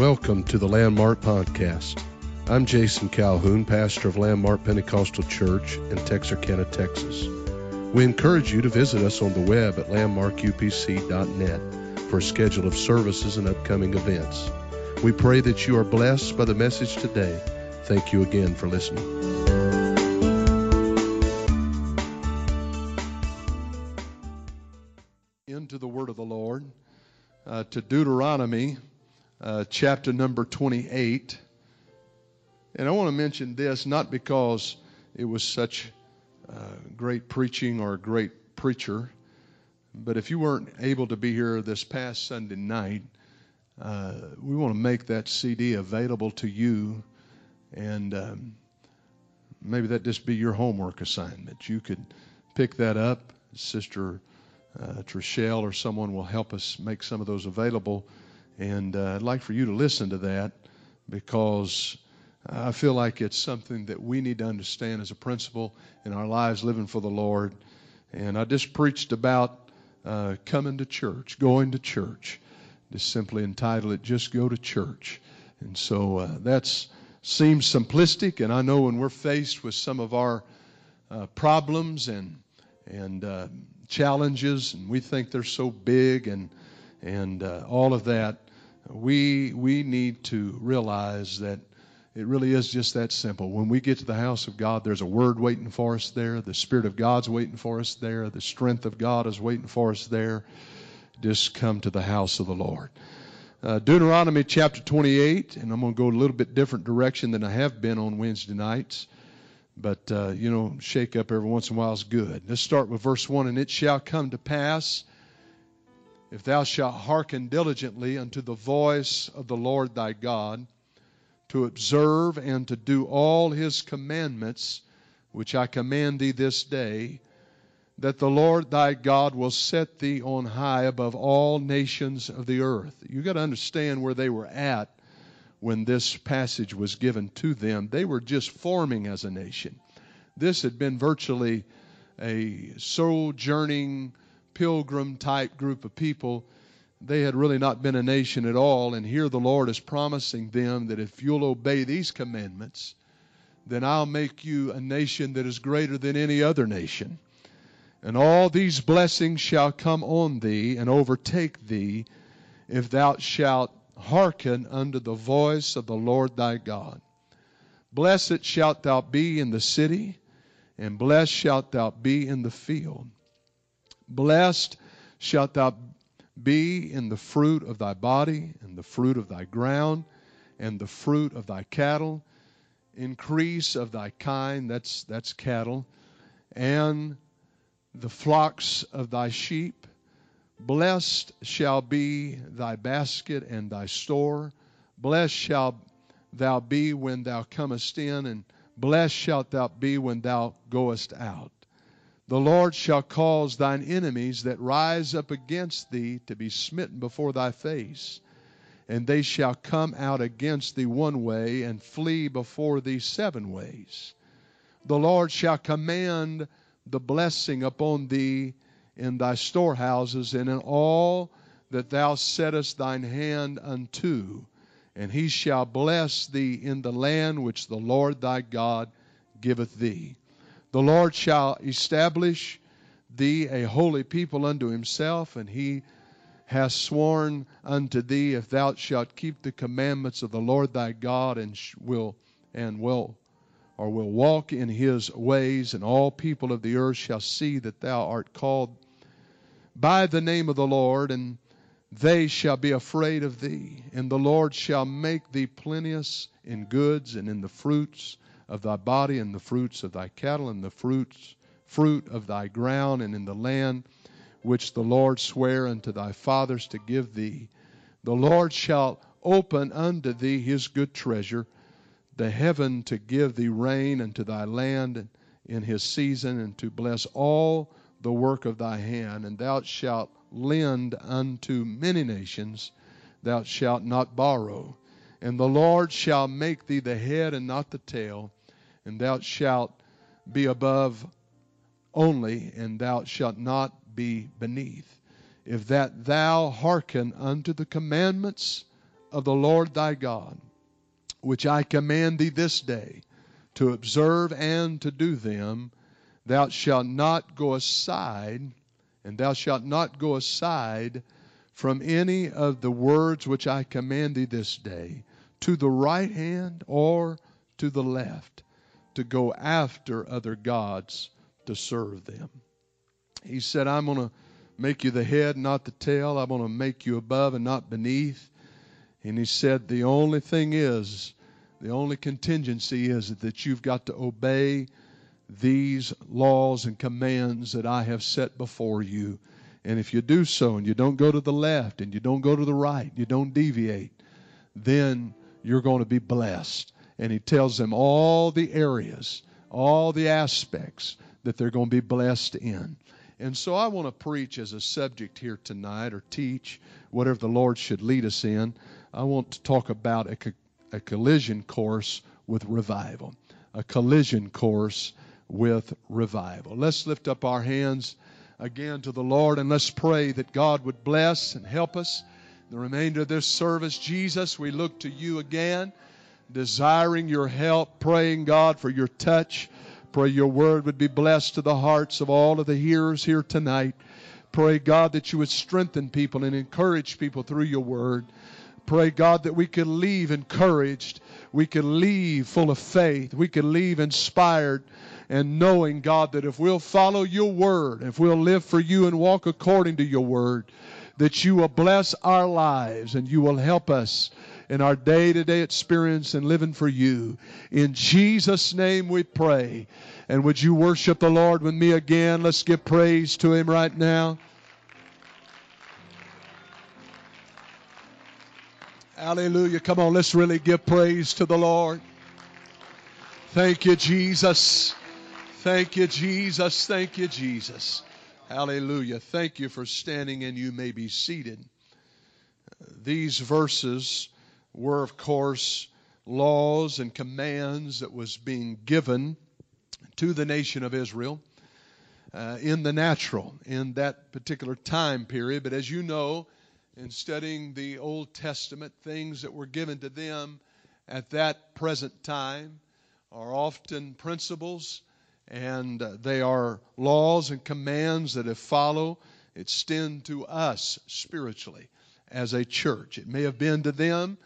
Welcome to the Landmark Podcast. I'm Jason Calhoun, pastor of Landmark Pentecostal Church in Texarkana, Texas. We encourage you to visit us on the web at landmarkupc.net for a schedule of services and upcoming events. We pray that you are blessed by the message today. Thank you again for listening. Into the word of the Lord, uh, to Deuteronomy uh, chapter number 28. And I want to mention this not because it was such uh, great preaching or a great preacher, but if you weren't able to be here this past Sunday night, uh, we want to make that CD available to you, and um, maybe that just be your homework assignment. You could pick that up. Sister uh, Trishelle or someone will help us make some of those available. And uh, I'd like for you to listen to that because I feel like it's something that we need to understand as a principle in our lives living for the Lord. And I just preached about uh, coming to church, going to church. Just simply entitle it, Just Go to Church. And so uh, that seems simplistic, and I know when we're faced with some of our uh, problems and, and uh, challenges, and we think they're so big and, and uh, all of that, we, we need to realize that it really is just that simple. When we get to the house of God, there's a word waiting for us there. The Spirit of God's waiting for us there. The strength of God is waiting for us there. Just come to the house of the Lord. Uh, Deuteronomy chapter 28, and I'm going to go a little bit different direction than I have been on Wednesday nights. But, uh, you know, shake up every once in a while is good. Let's start with verse 1. And it shall come to pass if thou shalt hearken diligently unto the voice of the Lord thy God, to observe and to do all his commandments, which I command thee this day, that the Lord thy God will set thee on high above all nations of the earth. You got to understand where they were at when this passage was given to them. They were just forming as a nation. This had been virtually a sojourning pilgrim type group of people, they had really not been a nation at all. And here the Lord is promising them that if you'll obey these commandments, then I'll make you a nation that is greater than any other nation. And all these blessings shall come on thee and overtake thee if thou shalt hearken unto the voice of the Lord thy God. Blessed shalt thou be in the city, and blessed shalt thou be in the field. Blessed shalt thou be in the fruit of thy body, and the fruit of thy ground, and the fruit of thy cattle, increase of thy kind, that's, that's cattle, and the flocks of thy sheep. Blessed shall be thy basket and thy store. Blessed shalt thou be when thou comest in, and blessed shalt thou be when thou goest out. The Lord shall cause thine enemies that rise up against thee to be smitten before thy face. And they shall come out against thee one way and flee before thee seven ways. The Lord shall command the blessing upon thee in thy storehouses and in all that thou settest thine hand unto. And he shall bless thee in the land which the Lord thy God giveth thee. The Lord shall establish thee a holy people unto himself, and he has sworn unto thee if thou shalt keep the commandments of the Lord thy God and will and will or will walk in his ways, and all people of the earth shall see that thou art called by the name of the Lord, and they shall be afraid of thee. And the Lord shall make thee plenteous in goods and in the fruits of thy body and the fruits of thy cattle and the fruits fruit of thy ground and in the land which the Lord sware unto thy fathers to give thee. The Lord shall open unto thee his good treasure, the heaven to give thee rain unto thy land in his season, and to bless all the work of thy hand. And thou shalt lend unto many nations, thou shalt not borrow. And the Lord shall make thee the head and not the tail and thou shalt be above only, and thou shalt not be beneath. If that thou hearken unto the commandments of the Lord thy God, which I command thee this day, to observe and to do them, thou shalt not go aside, and thou shalt not go aside from any of the words which I command thee this day, to the right hand or to the left, to go after other gods to serve them. He said, I'm going to make you the head, not the tail. I'm going to make you above and not beneath. And he said, the only thing is, the only contingency is that you've got to obey these laws and commands that I have set before you. And if you do so and you don't go to the left and you don't go to the right, you don't deviate, then you're going to be blessed. And he tells them all the areas, all the aspects that they're going to be blessed in. And so I want to preach as a subject here tonight or teach, whatever the Lord should lead us in. I want to talk about a, co- a collision course with revival. A collision course with revival. Let's lift up our hands again to the Lord and let's pray that God would bless and help us. The remainder of this service, Jesus, we look to you again, desiring your help, praying, God, for your touch. Pray your word would be blessed to the hearts of all of the hearers here tonight. Pray, God, that you would strengthen people and encourage people through your word. Pray, God, that we could leave encouraged. We could leave full of faith. We could leave inspired and knowing, God, that if we'll follow your word, if we'll live for you and walk according to your word, that you will bless our lives and you will help us in our day to day experience and living for you. In Jesus' name we pray. And would you worship the Lord with me again? Let's give praise to him right now. Hallelujah. Come on, let's really give praise to the Lord. Thank you, Jesus. Thank you, Jesus. Thank you, Jesus. Hallelujah. Thank you for standing, and you may be seated. Uh, these verses were, of course, laws and commands that was being given to the nation of Israel uh, in the natural in that particular time period. But as you know, in studying the Old Testament, things that were given to them at that present time are often principles and uh, they are laws and commands that if follow extend to us spiritually as a church. It may have been to them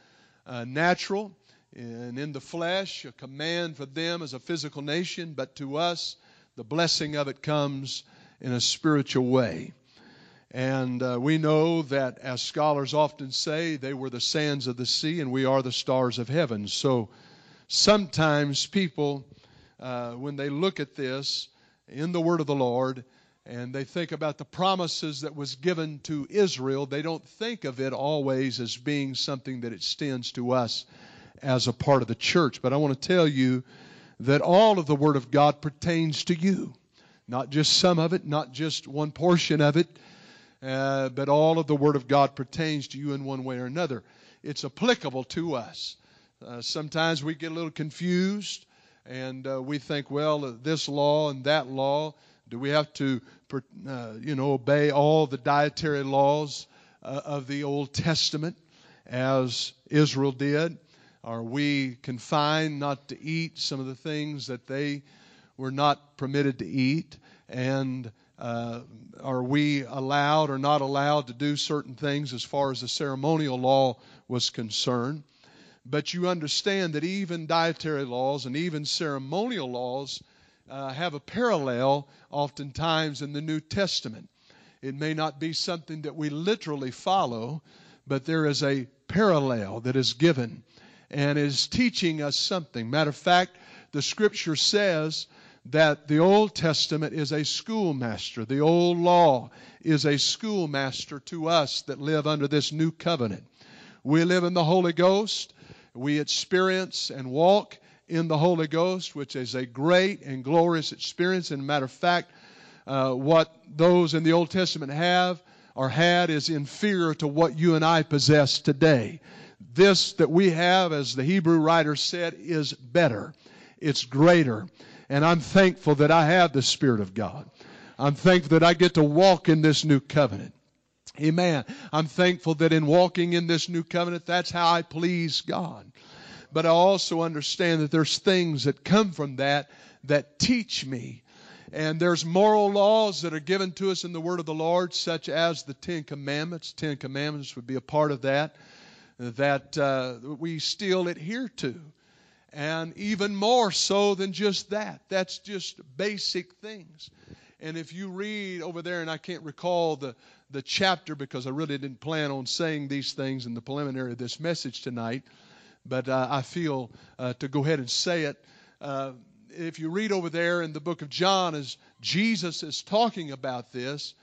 uh, natural and in the flesh, a command for them as a physical nation, but to us, the blessing of it comes in a spiritual way. And uh, we know that, as scholars often say, they were the sands of the sea and we are the stars of heaven. So sometimes people uh, when they look at this in the Word of the Lord and they think about the promises that was given to Israel, they don't think of it always as being something that extends to us as a part of the church. But I want to tell you that all of the Word of God pertains to you. Not just some of it, not just one portion of it, uh, but all of the Word of God pertains to you in one way or another. It's applicable to us. Uh, sometimes we get a little confused and uh, we think, well, this law and that law. Do we have to, uh, you know, obey all the dietary laws uh, of the Old Testament as Israel did? Are we confined not to eat some of the things that they were not permitted to eat? And uh, are we allowed or not allowed to do certain things as far as the ceremonial law was concerned? But you understand that even dietary laws and even ceremonial laws uh, have a parallel oftentimes in the New Testament. It may not be something that we literally follow, but there is a parallel that is given and is teaching us something. Matter of fact, the scripture says that the Old Testament is a schoolmaster. The old law is a schoolmaster to us that live under this new covenant. We live in the Holy Ghost we experience and walk in the Holy Ghost, which is a great and glorious experience. And matter of fact, uh, what those in the Old Testament have or had is inferior to what you and I possess today. This that we have, as the Hebrew writer said, is better. It's greater. And I'm thankful that I have the Spirit of God. I'm thankful that I get to walk in this new covenant. Amen. I'm thankful that in walking in this new covenant, that's how I please God. But I also understand that there's things that come from that that teach me. And there's moral laws that are given to us in the Word of the Lord, such as the Ten Commandments. Ten Commandments would be a part of that, that uh, we still adhere to. And even more so than just that. That's just basic things. And if you read over there, and I can't recall the, the chapter because I really didn't plan on saying these things in the preliminary of this message tonight, but uh, I feel uh, to go ahead and say it. Uh, if you read over there in the book of John, as Jesus is talking about this,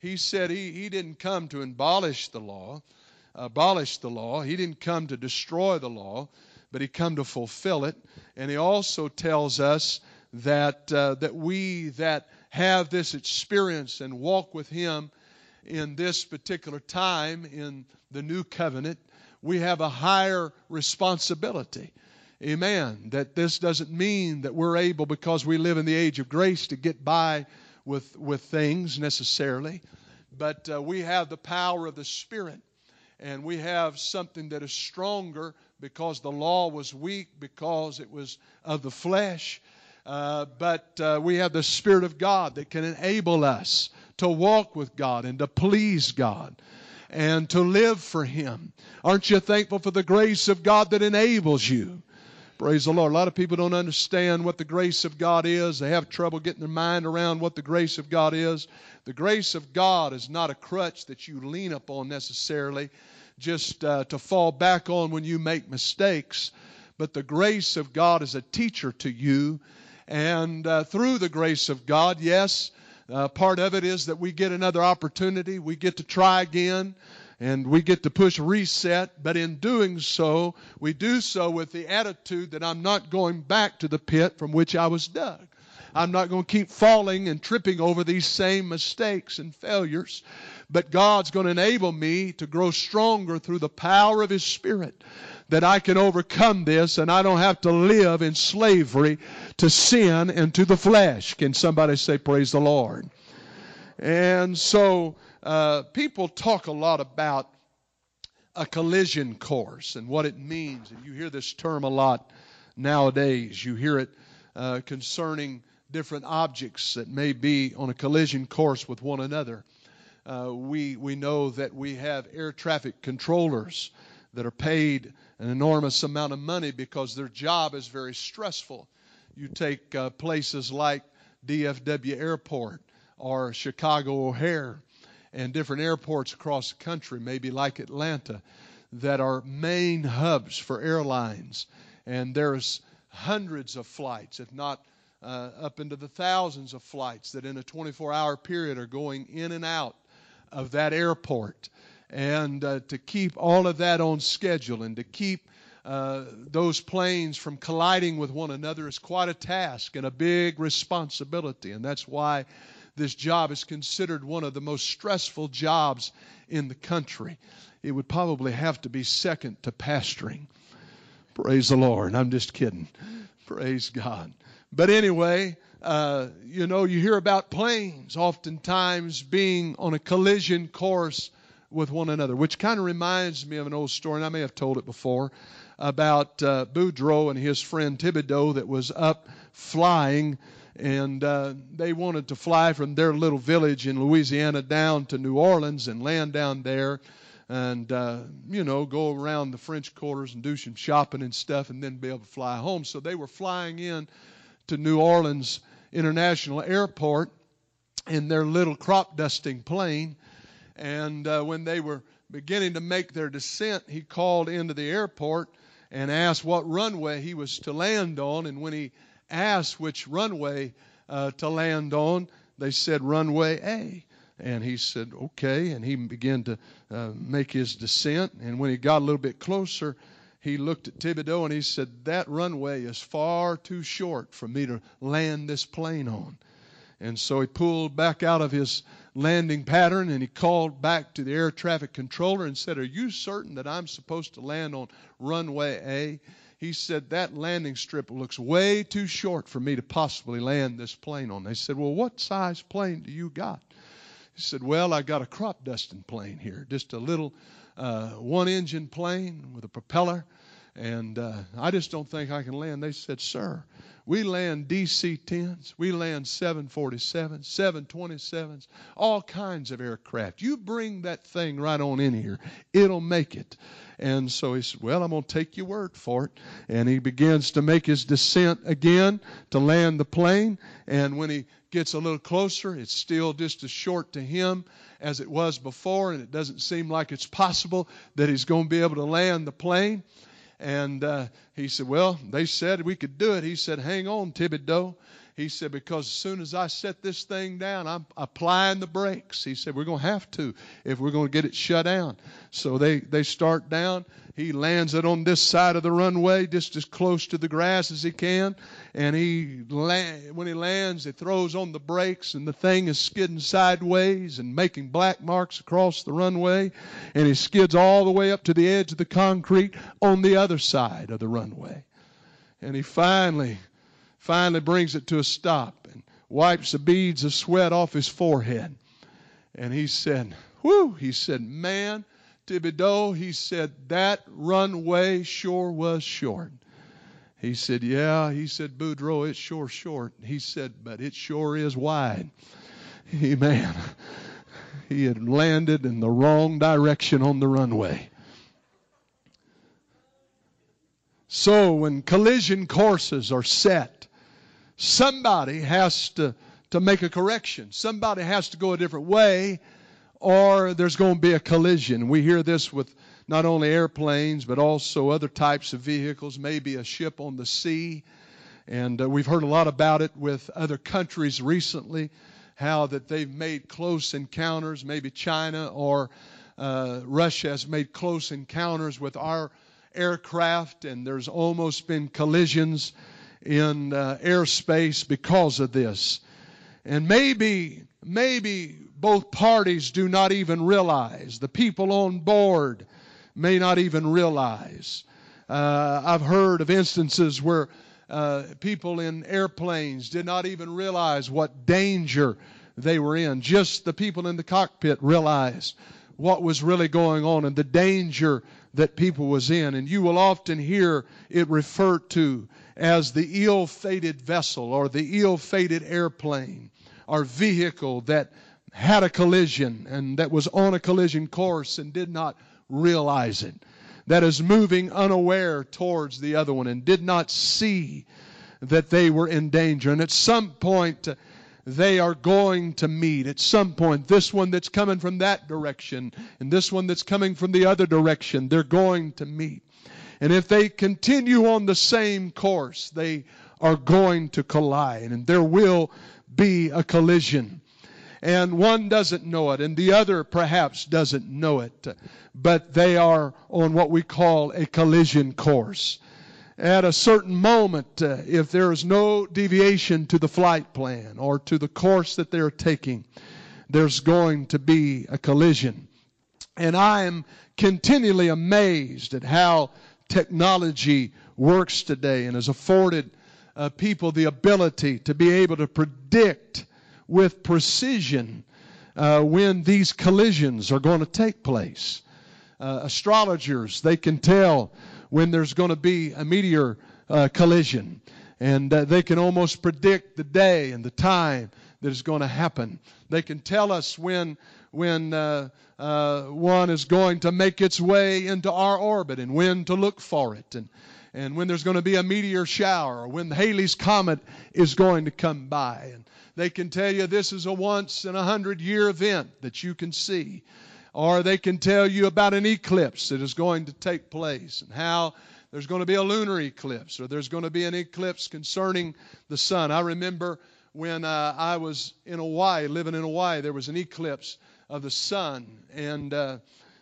he said he, he didn't come to abolish the law, abolish the law. He didn't come to destroy the law, but he come to fulfill it. And he also tells us that uh, that we that have this experience and walk with him in this particular time in the new covenant, we have a higher responsibility. Amen. That this doesn't mean that we're able, because we live in the age of grace, to get by with, with things necessarily. But uh, we have the power of the Spirit. And we have something that is stronger because the law was weak, because it was of the flesh. Uh, but uh, we have the Spirit of God that can enable us to walk with God and to please God and to live for Him. Aren't you thankful for the grace of God that enables you? Praise the Lord. A lot of people don't understand what the grace of God is. They have trouble getting their mind around what the grace of God is. The grace of God is not a crutch that you lean upon necessarily just uh, to fall back on when you make mistakes, but the grace of God is a teacher to you. And uh, through the grace of God, yes, uh, part of it is that we get another opportunity. We get to try again and we get to push reset. But in doing so, we do so with the attitude that I'm not going back to the pit from which I was dug. I'm not going to keep falling and tripping over these same mistakes and failures. But God's going to enable me to grow stronger through the power of His Spirit that I can overcome this and I don't have to live in slavery to sin and to the flesh. Can somebody say, Praise the Lord? And so uh, people talk a lot about a collision course and what it means. And you hear this term a lot nowadays. You hear it uh, concerning different objects that may be on a collision course with one another. Uh, we, we know that we have air traffic controllers that are paid an enormous amount of money because their job is very stressful. You take uh, places like DFW Airport or Chicago O'Hare and different airports across the country, maybe like Atlanta, that are main hubs for airlines. And there's hundreds of flights, if not uh, up into the thousands of flights, that in a 24 hour period are going in and out of that airport and uh, to keep all of that on schedule and to keep uh, those planes from colliding with one another is quite a task and a big responsibility. And that's why this job is considered one of the most stressful jobs in the country. It would probably have to be second to pastoring. Praise the Lord. I'm just kidding. Praise God. But anyway, uh, you know, you hear about planes oftentimes being on a collision course with one another, which kind of reminds me of an old story, and I may have told it before, about uh, Boudreaux and his friend Thibodeau that was up flying, and uh, they wanted to fly from their little village in Louisiana down to New Orleans and land down there and uh, you know go around the French quarters and do some shopping and stuff, and then be able to fly home. So they were flying in to New Orleans International Airport in their little crop dusting plane, and uh, when they were beginning to make their descent, he called into the airport and asked what runway he was to land on. And when he asked which runway uh, to land on, they said runway A. And he said, okay. And he began to uh, make his descent. And when he got a little bit closer, he looked at Thibodeau and he said, That runway is far too short for me to land this plane on. And so he pulled back out of his landing pattern and he called back to the air traffic controller and said, Are you certain that I'm supposed to land on runway A? He said, That landing strip looks way too short for me to possibly land this plane on. They said, Well, what size plane do you got? He said, Well, I got a crop dusting plane here, just a little uh, one engine plane with a propeller, and uh, I just don't think I can land. They said, Sir, we land DC 10s, we land 747s, 727s, all kinds of aircraft. You bring that thing right on in here, it'll make it. And so he said, Well, I'm going to take your word for it. And he begins to make his descent again to land the plane. And when he gets a little closer, it's still just as short to him as it was before. And it doesn't seem like it's possible that he's going to be able to land the plane. And uh, he said, Well, they said we could do it. He said, Hang on, Thibodeau. He said, because as soon as I set this thing down, I'm applying the brakes. He said, we're going to have to if we're going to get it shut down. So they, they start down. He lands it on this side of the runway, just as close to the grass as he can. And he land, when he lands, he throws on the brakes, and the thing is skidding sideways and making black marks across the runway. And he skids all the way up to the edge of the concrete on the other side of the runway. And he finally finally brings it to a stop and wipes the beads of sweat off his forehead. And he said, Whew, he said, man, Thibodeau, he said, that runway sure was short. He said, Yeah, he said, Boudreaux, it's sure short. He said, But it sure is wide. Amen. He had landed in the wrong direction on the runway. So when collision courses are set, somebody has to, to make a correction. Somebody has to go a different way, or there's going to be a collision. We hear this with not only airplanes, but also other types of vehicles, maybe a ship on the sea. And uh, we've heard a lot about it with other countries recently, how that they've made close encounters, maybe China or uh, Russia has made close encounters with our aircraft, and there's almost been collisions in uh, airspace because of this. And maybe, maybe both parties do not even realize. The people on board may not even realize. Uh, I've heard of instances where uh, people in airplanes did not even realize what danger they were in. Just the people in the cockpit realized what was really going on and the danger that people was in. And you will often hear it referred to as the ill fated vessel or the ill fated airplane or vehicle that had a collision and that was on a collision course and did not realize it. That is moving unaware towards the other one and did not see that they were in danger. And at some point, uh, they are going to meet. At some point, this one that's coming from that direction and this one that's coming from the other direction, they're going to meet. And if they continue on the same course, they are going to collide and there will be a collision. And one doesn't know it and the other perhaps doesn't know it, but they are on what we call a collision course. At a certain moment, uh, if there is no deviation to the flight plan or to the course that they're taking, there's going to be a collision. And I am continually amazed at how technology works today and has afforded uh, people the ability to be able to predict with precision uh, when these collisions are going to take place. Uh, astrologers, they can tell when there's going to be a meteor uh, collision, and uh, they can almost predict the day and the time that is going to happen. They can tell us when when uh, uh, one is going to make its way into our orbit and when to look for it and, and when there's going to be a meteor shower or when Halley's Comet is going to come by. And they can tell you this is a once in a hundred year event that you can see. Or they can tell you about an eclipse that is going to take place and how there's going to be a lunar eclipse or there's going to be an eclipse concerning the sun. I remember when uh, I was in Hawaii, living in Hawaii, there was an eclipse of the sun. And, uh,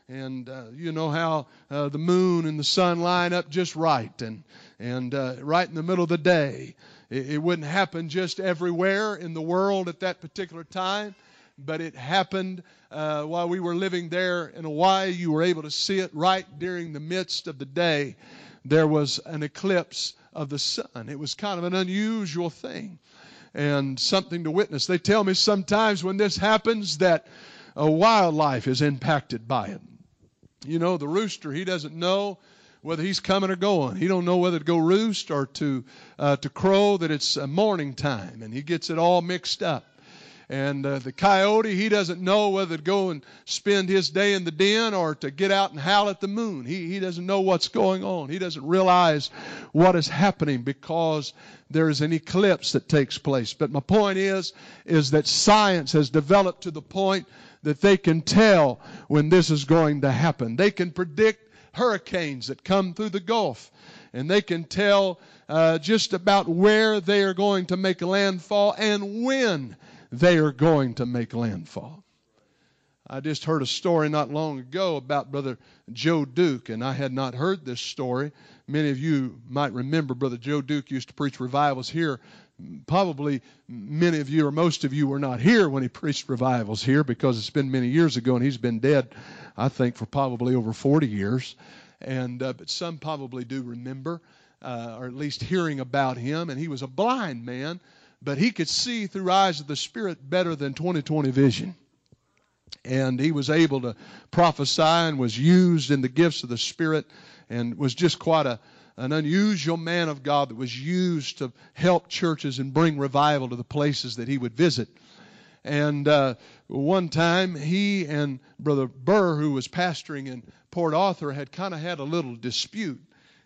and uh, you know how uh, the moon and the sun line up just right and, and uh, right in the middle of the day. It, it wouldn't happen just everywhere in the world at that particular time, but it happened uh, while we were living there in Hawaii. You were able to see it right during the midst of the day. There was an eclipse of the sun. It was kind of an unusual thing. and something to witness. They tell me sometimes when this happens that a wildlife is impacted by it. You know, the rooster, he doesn't know whether he's coming or going. He don't know whether to go roost or to uh, to crow. That it's uh, morning time, and he gets it all mixed up. And uh, the coyote, he doesn't know whether to go and spend his day in the den or to get out and howl at the moon. He, he doesn't know what's going on. He doesn't realize what is happening because there is an eclipse that takes place. But my point is, is that science has developed to the point that they can tell when this is going to happen. They can predict hurricanes that come through the Gulf, and they can tell uh, just about where they are going to make landfall and when they are going to make landfall. I just heard a story not long ago about Brother Joe Duke, and I had not heard this story. Many of you might remember Brother Joe Duke used to preach revivals here. Probably many of you or most of you were not here when he preached revivals here because it's been many years ago and he's been dead I think, for probably over 40 years. And uh, but some probably do remember, uh, or at least hearing about him. And he was a blind man, but he could see through eyes of the Spirit better than 20/20 vision. And he was able to prophesy and was used in the gifts of the Spirit, and was just quite a an unusual man of God that was used to help churches and bring revival to the places that he would visit. And uh, one time, he and Brother Burr, who was pastoring in Port Arthur, had kind of had a little dispute.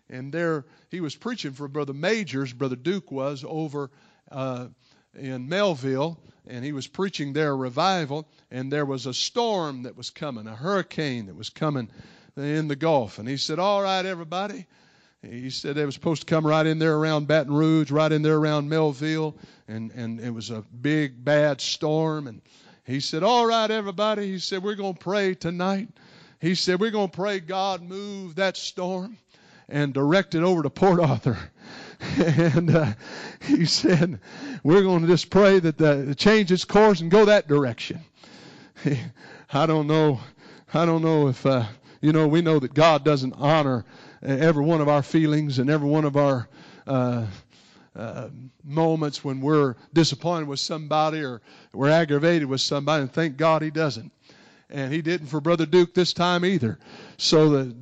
And there, he was preaching for Brother Majors, Brother Duke was, over uh, in Melville, and he was preaching their revival. And there was a storm that was coming, a hurricane that was coming in the Gulf. And he said, All right, everybody. He said they was supposed to come right in there around Baton Rouge, right in there around Melville, and, and it was a big, bad storm. And he said, All right, everybody. He said, We're going to pray tonight. He said, We're going to pray God move that storm and direct it over to Port Arthur. and uh, he said, We're going to just pray that the, change its course and go that direction. I don't know. I don't know if, uh, you know, we know that God doesn't honor every one of our feelings and every one of our uh, uh, moments when we're disappointed with somebody or we're aggravated with somebody, and thank God He doesn't. And He didn't for Brother Duke this time either. So the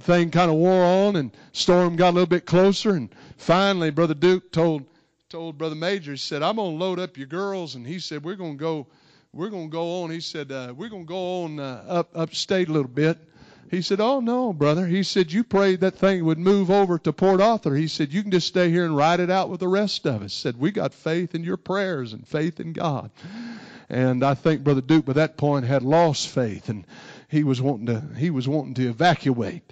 thing kind of wore on, and storm got a little bit closer, and finally Brother Duke told told Brother Major, he said, "I'm gonna load up your girls," and he said, "We're gonna go." We're to go on. He said, uh, We're to go on uh, up upstate a little bit he said, Oh, no, brother. He said, You prayed that thing would move over to Port Arthur. He said, You can just stay here and ride it out with the rest of us. Said, We got faith in your prayers and faith in God. And I think Brother Duke by that point had lost faith and he was wanting to he was wanting to evacuate.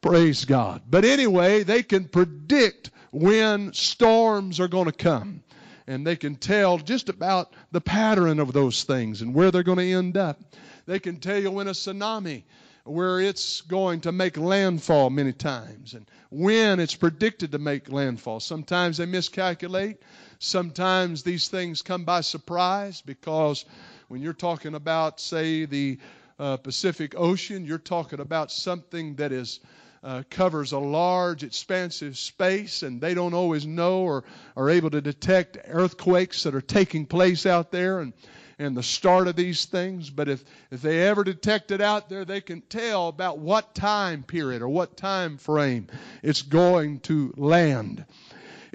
Praise God. But anyway, they can predict when storms are going to come. And they can tell just about the pattern of those things and where they're going to end up. They can tell you when a tsunami where it's going to make landfall many times and when it's predicted to make landfall. Sometimes they miscalculate. Sometimes these things come by surprise because when you're talking about, say, the uh, Pacific Ocean, you're talking about something that is. Uh, covers a large, expansive space, and they don't always know or are able to detect earthquakes that are taking place out there. And and the start of these things, but if, if they ever detect it out there, they can tell about what time period or what time frame it's going to land.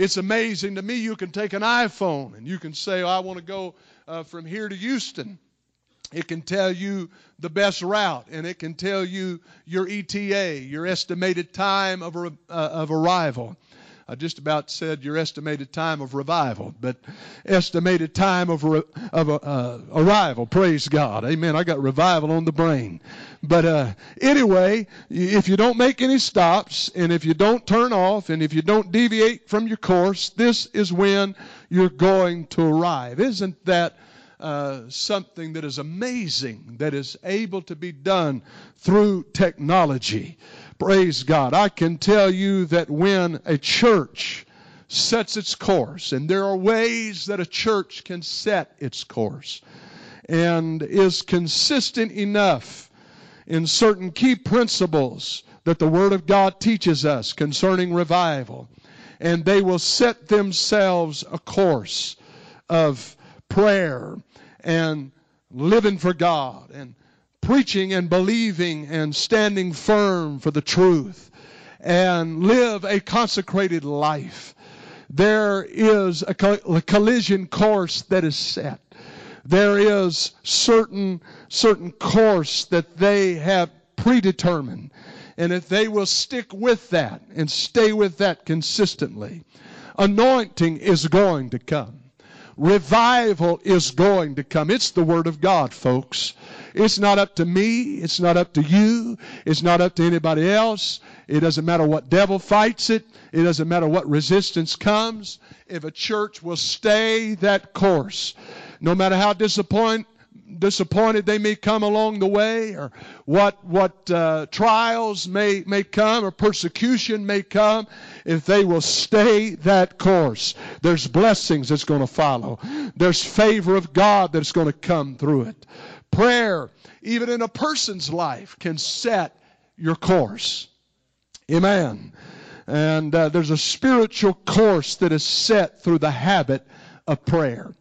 It's amazing to me. You can take an iPhone and you can say, oh, I want to go uh, from here to Houston. It can tell you the best route, and it can tell you your ETA, your estimated time of, uh, of arrival. I just about said your estimated time of revival, but estimated time of, re, of uh, arrival. Praise God. Amen. I got revival on the brain. But uh, anyway, if you don't make any stops, and if you don't turn off, and if you don't deviate from your course, this is when you're going to arrive. Isn't that? Uh, something that is amazing that is able to be done through technology. Praise God. I can tell you that when a church sets its course, and there are ways that a church can set its course, and is consistent enough in certain key principles that the Word of God teaches us concerning revival, and they will set themselves a course of prayer and living for God and preaching and believing and standing firm for the truth and live a consecrated life. There is a collision course that is set. There is certain certain course that they have predetermined. And if they will stick with that and stay with that consistently, anointing is going to come. Revival is going to come. It's the Word of God, folks. It's not up to me. It's not up to you. It's not up to anybody else. It doesn't matter what devil fights it. It doesn't matter what resistance comes. If a church will stay that course, no matter how disappoint, disappointed they may come along the way, or what what uh, trials may may come, or persecution may come, if they will stay that course, there's blessings that's going to follow. There's favor of God that's going to come through it. Prayer, even in a person's life, can set your course. Amen. And uh, there's a spiritual course that is set through the habit of prayer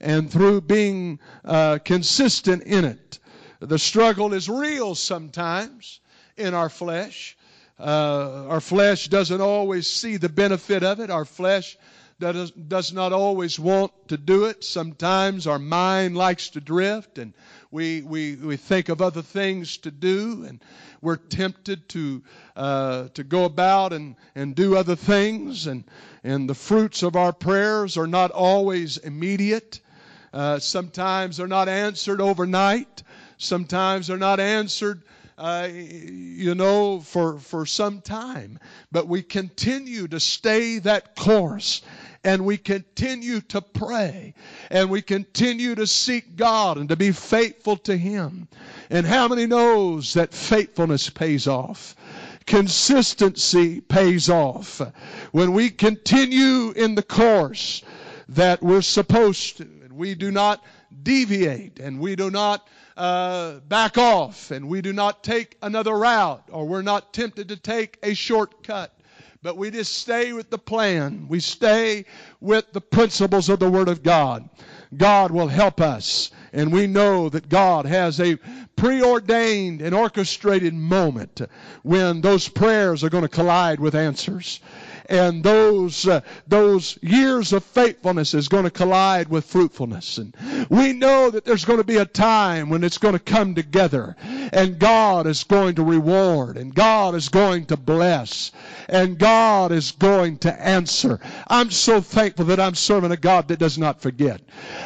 and through being uh, consistent in it. The struggle is real sometimes in our flesh. Uh, our flesh doesn't always see the benefit of it. Our flesh does, does not always want to do it. Sometimes our mind likes to drift and we, we, we think of other things to do and we're tempted to, uh, to go about and, and do other things. And, and the fruits of our prayers are not always immediate. Uh, sometimes they're not answered overnight. Sometimes they're not answered, uh, you know, for, for some time. But we continue to stay that course and we continue to pray and we continue to seek God and to be faithful to Him. And how many knows that faithfulness pays off? Consistency pays off. When we continue in the course that we're supposed to, and we do not deviate and we do not uh, back off and we do not take another route or we're not tempted to take a shortcut. But we just stay with the plan. We stay with the principles of the Word of God. God will help us. And we know that God has a preordained and orchestrated moment when those prayers are going to collide with answers and those uh, those years of faithfulness is going to collide with fruitfulness. And we know that there's going to be a time when it's going to come together and God is going to reward and God is going to bless and God is going to answer. I'm so thankful that I'm serving a God that does not forget.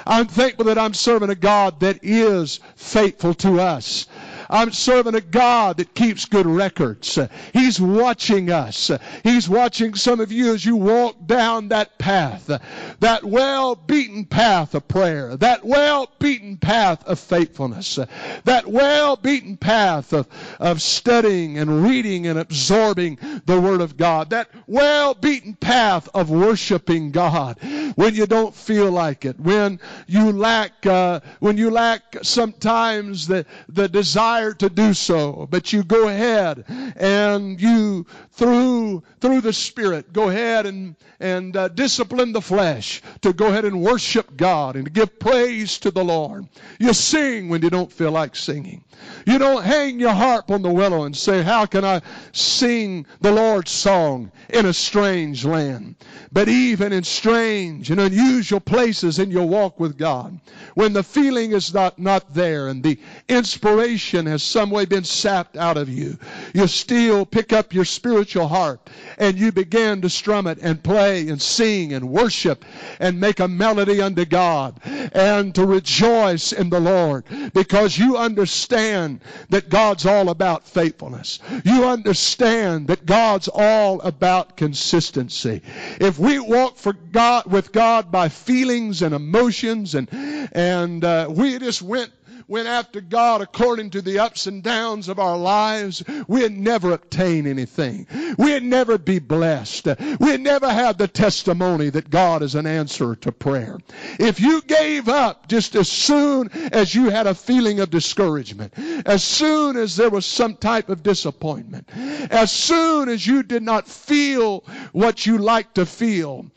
I'm thankful that I'm serving a God that is faithful to us I'm serving a God that keeps good records. He's watching us. He's watching some of you as you walk down that path, that well beaten path of prayer, that well beaten path of faithfulness, that well beaten path of, of studying and reading and absorbing the Word of God, that well beaten path of worshiping God. When you don't feel like it, when you lack, uh, when you lack sometimes the, the desire desire to do so, but you go ahead and you through through the Spirit go ahead and and uh, discipline the flesh to go ahead and worship God and to give praise to the Lord. You sing when you don't feel like singing. You don't hang your harp on the willow and say, "How can I sing the Lord's song in a strange land?" But even in strange and unusual places in your walk with God, when the feeling is not not there and the inspiration has some way been sapped out of you, you still pick up your spiritual heart and you begin to strum it and play and sing and worship and make a melody unto God and to rejoice in the Lord because you understand that God's all about faithfulness. You understand that God's all about consistency. If we walk for God with God by feelings and emotions and and uh, we just went went after God according to the ups and downs of our lives, we'd never obtain anything. We'd never be blessed. We'd never have the testimony that God is an answer to prayer. If you gave up just as soon as you had a feeling of discouragement, as soon as there was some type of disappointment, as soon as you did not feel what you like to feel,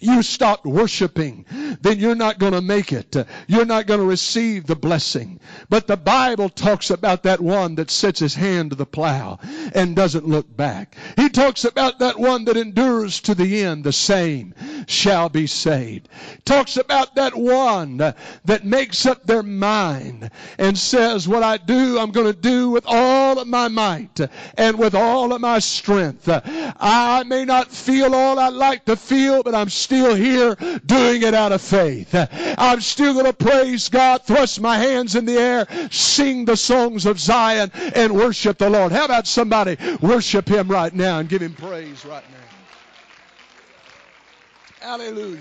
you stopped worshiping, then you're not going to make it. You're not going to receive the blessing. But the Bible talks about that one that sets his hand to the plow and doesn't look back. He talks about that one that endures to the end. The same shall be saved. Talks about that one that makes up their mind and says, what I do, I'm going to do with all of my might and with all of my strength. I may not feel all I like to feel, but I'm still here doing it out of faith. I'm still going to praise God, thrust my hands in the air, sing the songs of Zion, and worship the Lord. How about somebody worship Him right now and give Him praise right now? Hallelujah.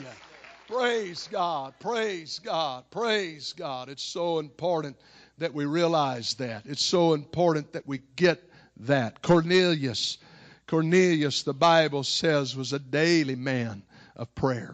Praise God, praise God, praise God. It's so important that we realize that. It's so important that we get that. Cornelius, Cornelius, the Bible says, was a daily man of prayer.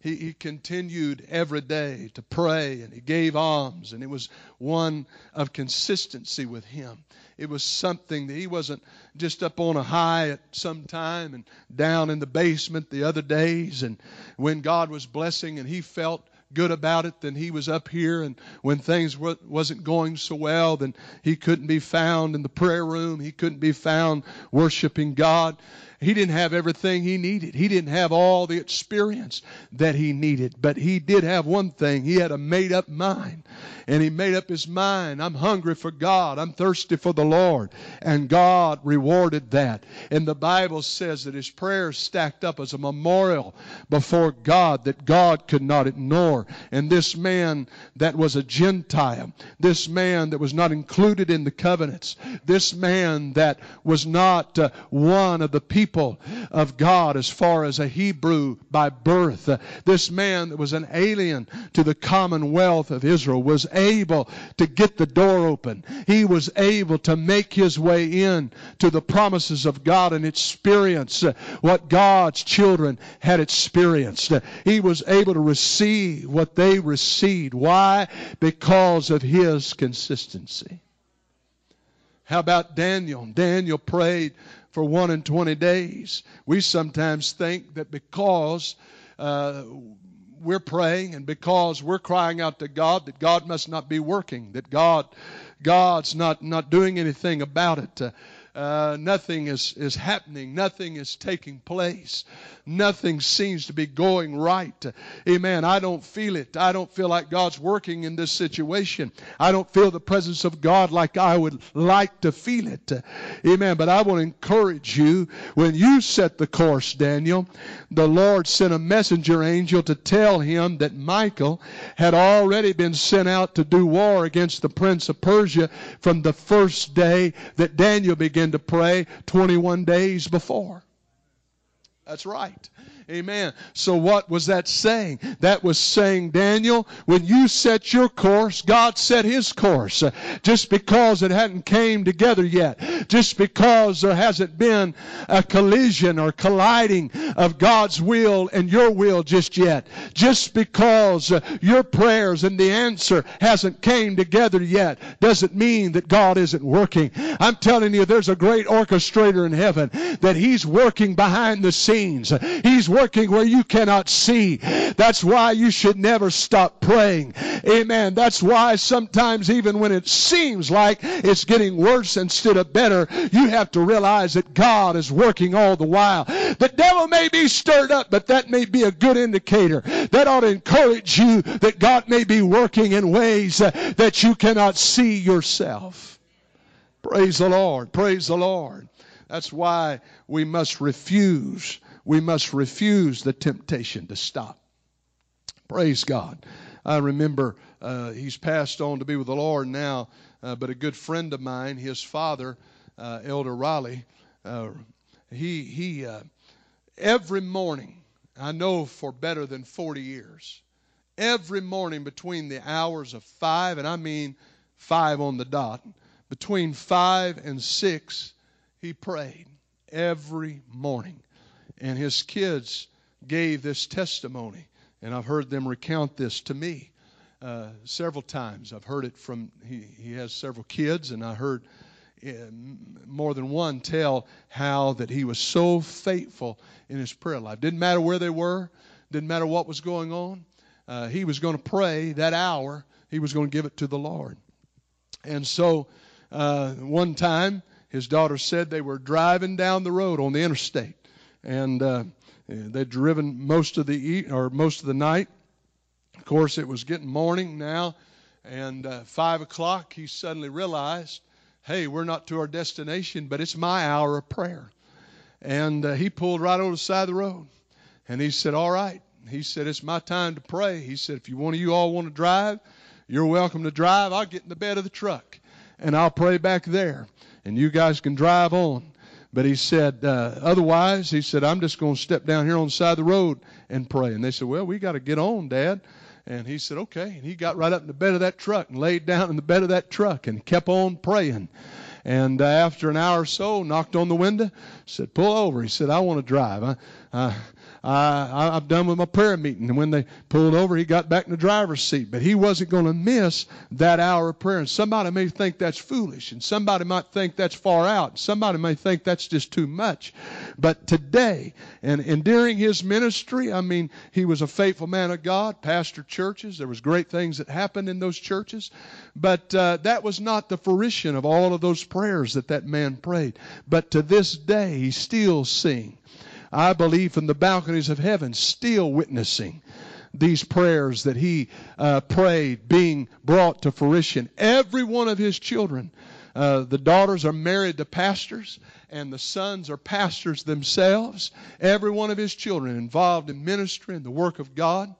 He, he continued every day to pray and he gave alms, and it was one of consistency with him. It was something that he wasn't just up on a high at some time and down in the basement the other days, and when God was blessing and he felt good about it then he was up here. And when things wasn't going so well then he couldn't be found in the prayer room. He couldn't be found worshiping god he didn't have everything he needed. He didn't have all the experience that he needed. But he did have one thing. He had a made up mind. And he made up his mind. I'm hungry for God. I'm thirsty for the Lord. And God rewarded that. And the Bible says that his prayers stacked up as a memorial before God that God could not ignore. And this man that was a Gentile, this man that was not included in the covenants, this man that was not uh, one of the people people of God as far as a Hebrew by birth. This man that was an alien to the commonwealth of Israel was able to get the door open. He was able to make his way in to the promises of God and experience what God's children had experienced. He was able to receive what they received. Why? Because of his consistency. How about Daniel? Daniel prayed for one and twenty days. We sometimes think that because uh, we're praying and because we're crying out to God, that God must not be working, that God, God's not not doing anything about it. Uh, uh, nothing is, is happening. Nothing is taking place. Nothing seems to be going right. Amen. I don't feel it. I don't feel like God's working in this situation. I don't feel the presence of God like I would like to feel it. Amen. But I want to encourage you when you set the course, Daniel, the Lord sent a messenger angel to tell him that Michael had already been sent out to do war against the prince of Persia from the first day that Daniel began to pray 21 days before. That's right. Amen. So what was that saying? That was saying, Daniel, when you set your course, God set his course. Uh, just because it hadn't came together yet. Just because there hasn't been a collision or colliding of God's will and your will just yet. Just because uh, your prayers and the answer hasn't came together yet doesn't mean that God isn't working. I'm telling you, there's a great orchestrator in heaven that he's working behind the scenes. He's working where you cannot see. That's why you should never stop praying. Amen. That's why sometimes even when it seems like it's getting worse instead of better, you have to realize that God is working all the while. The devil may be stirred up, but that may be a good indicator. That ought to encourage you that God may be working in ways uh, that you cannot see yourself. Praise the Lord. Praise the Lord. That's why we must refuse we must refuse the temptation to stop. Praise God. I remember uh, he's passed on to be with the Lord now, uh, but a good friend of mine, his father, uh, Elder Raleigh, uh, he he uh, every morning, I know for better than 40 years, every morning between the hours of five, and I mean five on the dot, between five and six, he prayed every morning and his kids gave this testimony. And I've heard them recount this to me uh, several times. I've heard it from, he, he has several kids, and I heard uh, more than one tell how that he was so faithful in his prayer life. Didn't matter where they were, Didn't matter what was going on. Uh, he was going to pray that hour. He was going to give it to the Lord. And so uh, one time, his daughter said they were driving down the road on the interstate, and uh, they'd driven most of the e- or most of the night. Of course, it was getting morning now, and uh, five o'clock. He suddenly realized, "Hey, we're not to our destination, but it's my hour of prayer." And uh, he pulled right over the side of the road, and he said, "All right." He said, "It's my time to pray." He said, "If you of you all want to drive, you're welcome to drive. I'll get in the bed of the truck, and I'll pray back there." and you guys can drive on. But he said, uh, otherwise, he said, I'm just going to step down here on the side of the road and pray. And they said, well, we got to get on, Dad. And he said, okay. And he got right up in the bed of that truck and laid down in the bed of that truck and kept on praying. And uh, after an hour or so, knocked on the window, said, pull over. He said, I want to drive. I, I, I, I'm done with my prayer meeting. And when they pulled over, he got back in the driver's seat. But he wasn't going to miss that hour of prayer. And somebody may think that's foolish, and somebody might think that's far out. and Somebody may think that's just too much. But today, and, and during his ministry, I mean, he was a faithful man of God, pastored churches. There was great things that happened in those churches. But uh, that was not the fruition of all of those prayers that that man prayed. But to this day, he still sing I believe, from the balconies of heaven, still witnessing these prayers that he uh, prayed being brought to fruition. Every one of his children, uh, the daughters are married to pastors, and the sons are pastors themselves. Every one of his children involved in ministry and the work of God.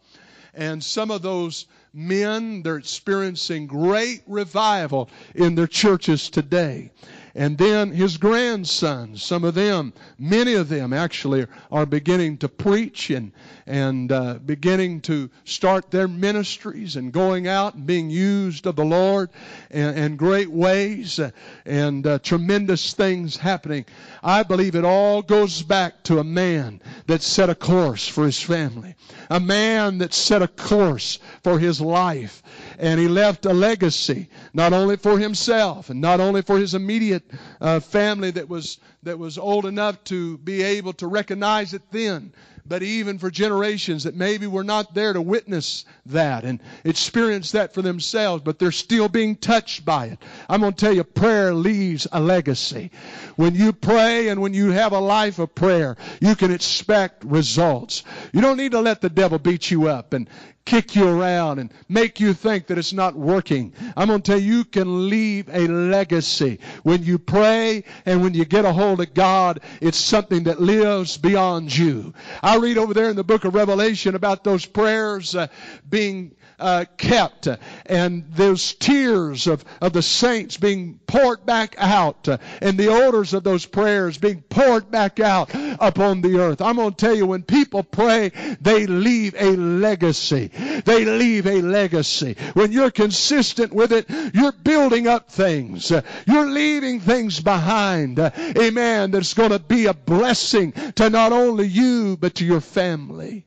And some of those men, they're experiencing great revival in their churches today. And then his grandsons, some of them, many of them actually, are beginning to preach and, and uh, beginning to start their ministries and going out and being used of the Lord in, in great ways uh, and uh, tremendous things happening. I believe it all goes back to a man that set a course for his family, a man that set a course for his life and he left a legacy not only for himself and not only for his immediate uh, family that was that was old enough to be able to recognize it then but even for generations that maybe were not there to witness that and experience that for themselves, but they're still being touched by it. I'm going to tell you, prayer leaves a legacy. When you pray and when you have a life of prayer, you can expect results. You don't need to let the devil beat you up and kick you around and make you think that it's not working. I'm going to tell you, you can leave a legacy. When you pray and when you get a hold of God, it's something that lives beyond you. I read over there in the book of Revelation about those prayers uh, being uh, kept and those tears of, of the saints being poured back out uh, and the odors of those prayers being poured back out upon the earth. I'm going to tell you, when people pray, they leave a legacy. They leave a legacy. When you're consistent with it, you're building up things. You're leaving things behind. Amen. That's going to be a blessing to not only you, but to your family.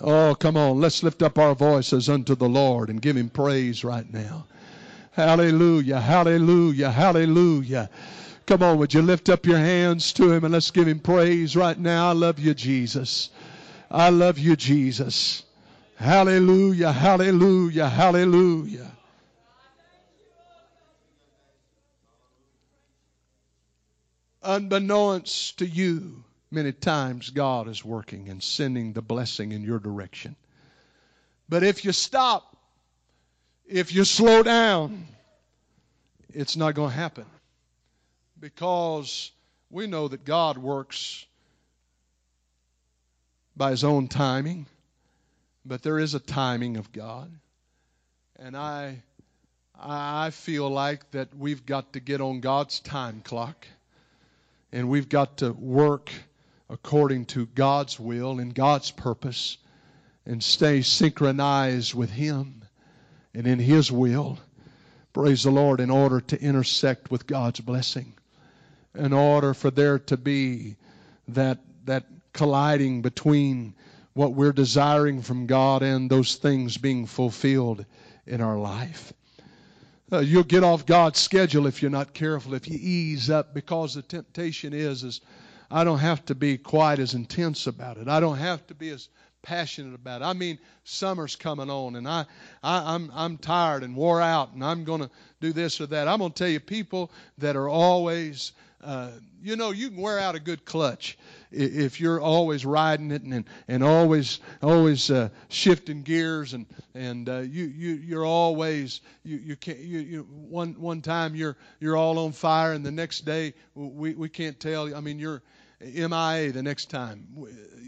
Oh, come on. Let's lift up our voices unto the Lord and give him praise right now. Hallelujah, hallelujah, hallelujah. Come on, would you lift up your hands to him and let's give him praise right now. I love you, Jesus. I love you, Jesus. Hallelujah, hallelujah, hallelujah. Unbeknownst to you, many times God is working and sending the blessing in your direction. But if you stop, if you slow down, it's not going to happen. Because we know that God works by his own timing. But there is a timing of God. And I I feel like that we've got to get on God's time clock and we've got to work according to God's will and God's purpose and stay synchronized with Him and in His will. Praise the Lord, in order to intersect with God's blessing, in order for there to be that, that colliding between what we're desiring from God and those things being fulfilled in our life. Uh, you'll get off God's schedule if you're not careful, if you ease up, because the temptation is, is I don't have to be quite as intense about it. I don't have to be as passionate about it. I mean, summer's coming on, and I, I I'm I'm tired and wore out, and I'm going to do this or that. I'm going to tell you, people that are always uh, you know, you can wear out a good clutch if you're always riding it and and always always uh, shifting gears and and uh, you you you're always you you can't you, you one one time you're you're all on fire and the next day we we can't tell. I mean, you're MIA the next time.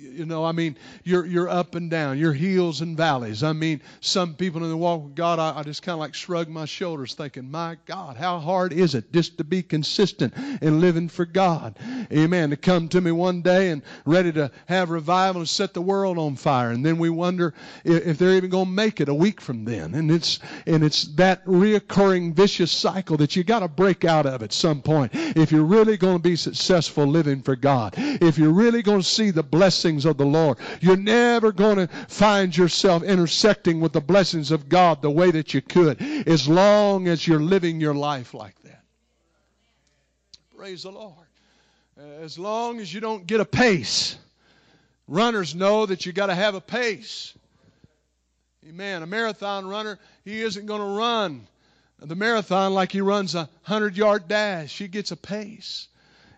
You know, I mean, you're you're up and down, your hills and valleys. I mean, some people in the walk with God, I, I just kind of like shrug my shoulders, thinking, "My God, how hard is it just to be consistent in living for God?" Amen. To come to me one day and ready to have revival and set the world on fire, and then we wonder if, if they're even going to make it a week from then. And it's and it's that reoccurring vicious cycle that you got to break out of at some point if you're really going to be successful living for God. God. If you're really going to see the blessings of the Lord, you're never going to find yourself intersecting with the blessings of God the way that you could as long as you're living your life like that. Praise the Lord. As long as you don't get a pace. Runners know that you got to have a pace. Amen. A marathon runner, he isn't going to run the marathon like he runs a 100 yard dash. He gets a pace